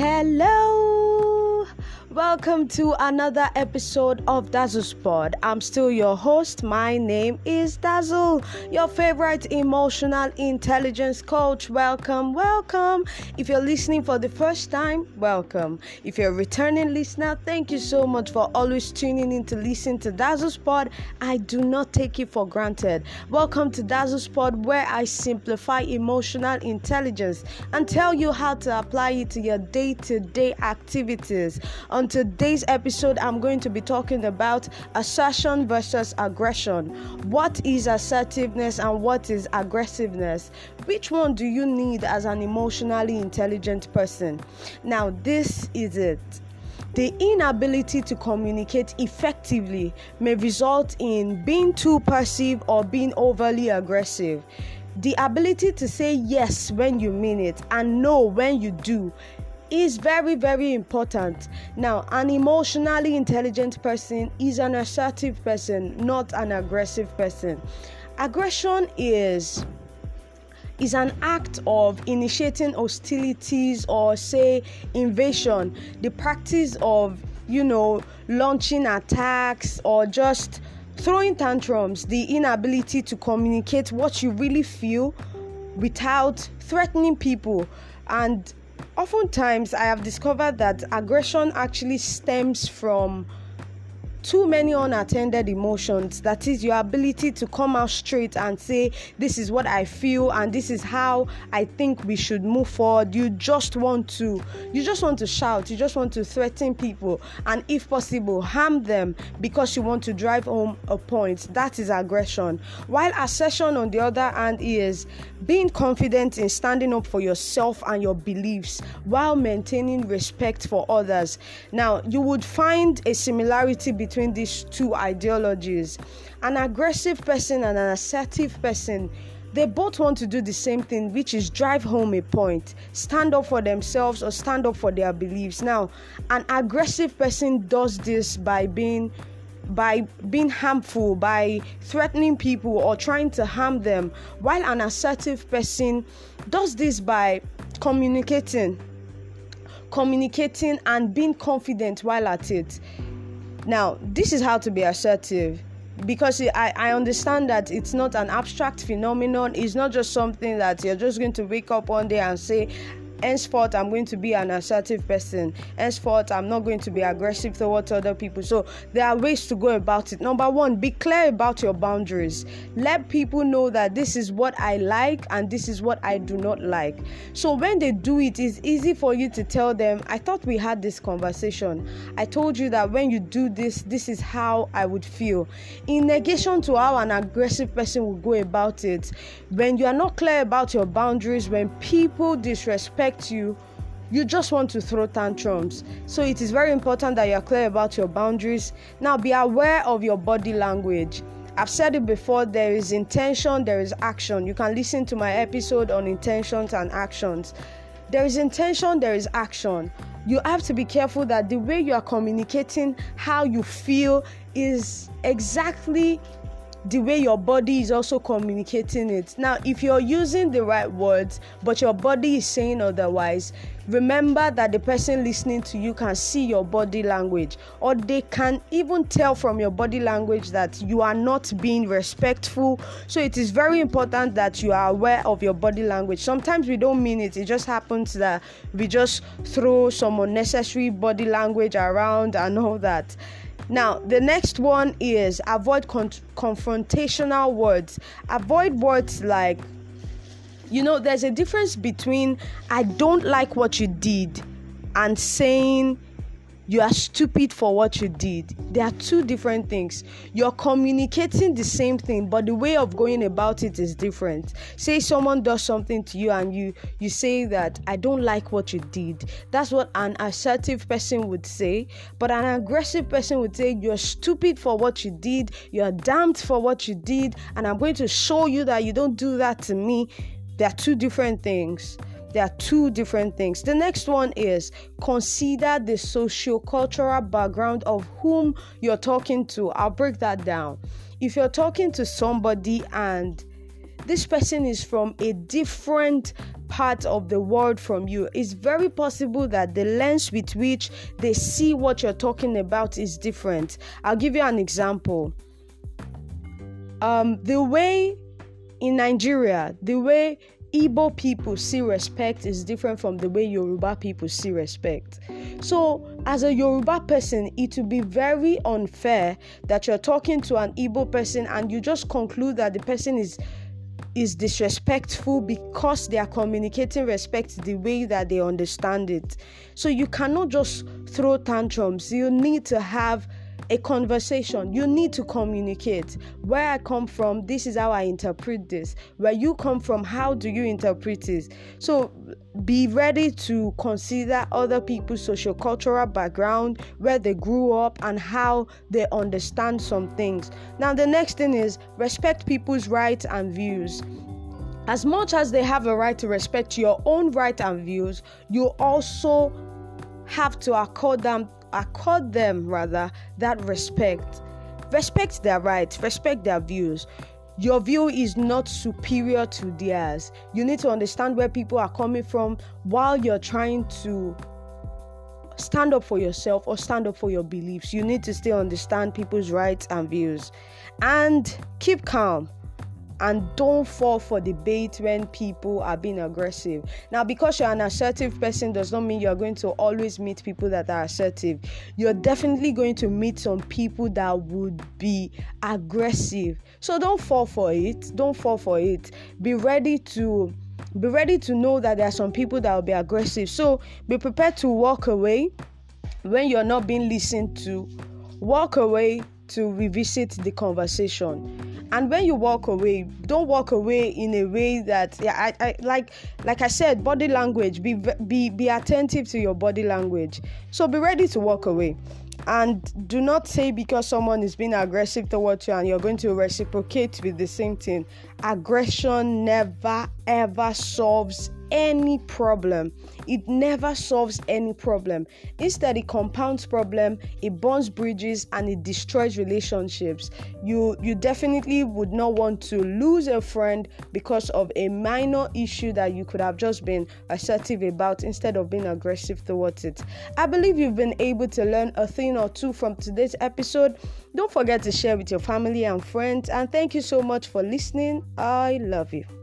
Hello, welcome to another episode of Dazzle Spot. I'm still your host. My name is Dazzle, your favorite emotional intelligence coach. Welcome, welcome. If you're listening for the first time, welcome. If you're a returning listener, thank you so much for always tuning in to listen to Dazzle Spot. I do not take it for granted. Welcome to Dazzle Spot, where I simplify emotional intelligence and tell you how to apply it to your day to day activities. On today's episode, I'm going to be talking about assertion versus aggression. What is assertiveness and what is aggressiveness? Which one do you need as an emotionally intelligent person? Now, this is it. The inability to communicate effectively may result in being too passive or being overly aggressive. The ability to say yes when you mean it and no when you do is very, very important. Now, an emotionally intelligent person is an assertive person, not an aggressive person. Aggression is is an act of initiating hostilities or say invasion the practice of you know launching attacks or just throwing tantrums the inability to communicate what you really feel without threatening people and oftentimes I have discovered that aggression actually stems from too many unattended emotions. That is your ability to come out straight and say this is what i feel and this is how i think we should move forward. You just want to you just want to shout. You just want to threaten people and if possible harm them because you want to drive home a point. That is aggression. While assertion on the other hand is being confident in standing up for yourself and your beliefs while maintaining respect for others. Now you would find a similarity between between these two ideologies. An aggressive person and an assertive person they both want to do the same thing, which is drive home a point, stand up for themselves or stand up for their beliefs. Now, an aggressive person does this by being by being harmful, by threatening people or trying to harm them, while an assertive person does this by communicating, communicating and being confident while at it. Now, this is how to be assertive. Because I, I understand that it's not an abstract phenomenon, it's not just something that you're just going to wake up one day and say, henceforth i'm going to be an assertive person. Henceforth i'm not going to be aggressive towards other people. So there are ways to go about it. Number one be clear about your boundaries. Let people know that this is what i like and this is what i do not like. So when they do it it's easy for you to tell them i thought we had this conversation. I told you that when you do this this is how i would feel. In negation to how an aggressive person will go about it when you are not clear about your boundaries when people disrespect you you just want to throw tantrums. So it is very important that you're clear about your boundaries. Now be aware of your body language. I've said it before there is intention, there is action. You can listen to my episode on intentions and actions. There is intention, there is action. You have to be careful that the way you are communicating how you feel is exactly the way your body is also communicating it. Now, if you're using the right words, but your body is saying otherwise, remember that the person listening to you can see your body language, or they can even tell from your body language that you are not being respectful. So, it is very important that you are aware of your body language. Sometimes we don't mean it, it just happens that we just throw some unnecessary body language around and all that. Now, the next one is avoid con- confrontational words. Avoid words like, you know, there's a difference between I don't like what you did and saying, you are stupid for what you did. There are two different things. You're communicating the same thing, but the way of going about it is different. Say someone does something to you and you you say that I don't like what you did. That's what an assertive person would say, but an aggressive person would say you're stupid for what you did, you're damned for what you did, and I'm going to show you that you don't do that to me. There are two different things. There are two different things. The next one is consider the socio-cultural background of whom you're talking to. I'll break that down. If you're talking to somebody and this person is from a different part of the world from you, it's very possible that the lens with which they see what you're talking about is different. I'll give you an example. Um, the way in Nigeria, the way Igbo people see respect is different from the way Yoruba people see respect. So, as a Yoruba person, it would be very unfair that you're talking to an Igbo person and you just conclude that the person is is disrespectful because they are communicating respect the way that they understand it. So you cannot just throw tantrums. You need to have a conversation. You need to communicate. Where I come from, this is how I interpret this. Where you come from, how do you interpret this? So be ready to consider other people's social cultural background, where they grew up, and how they understand some things. Now, the next thing is respect people's rights and views. As much as they have a right to respect your own right and views, you also have to accord them accord them rather that respect. Respect their rights, respect their views. Your view is not superior to theirs. You need to understand where people are coming from while you're trying to stand up for yourself or stand up for your beliefs. You need to still understand people's rights and views. And keep calm and don't fall for the bait when people are being aggressive. Now, because you're an assertive person, does not mean you're going to always meet people that are assertive. You're definitely going to meet some people that would be aggressive. So don't fall for it. Don't fall for it. Be ready to be ready to know that there are some people that will be aggressive. So be prepared to walk away when you're not being listened to. Walk away to revisit the conversation and when you walk away don't walk away in a way that yeah I, I like like i said body language be be be attentive to your body language. So be ready to walk away. And do not say because someone is being aggressive towards you and you're going to reciprocate with the same thing aggression never ever solves any problem. It never solves any problem. Instead, it compounds problem, it burns bridges, and it destroys relationships. You you definitely would not want to lose a friend because of a minor issue that you could have just been assertive about instead of being aggressive towards it. I believe you've been able to learn a thing or two from today's episode. Don't forget to share with your family and friends. And thank you so much for listening. I love you.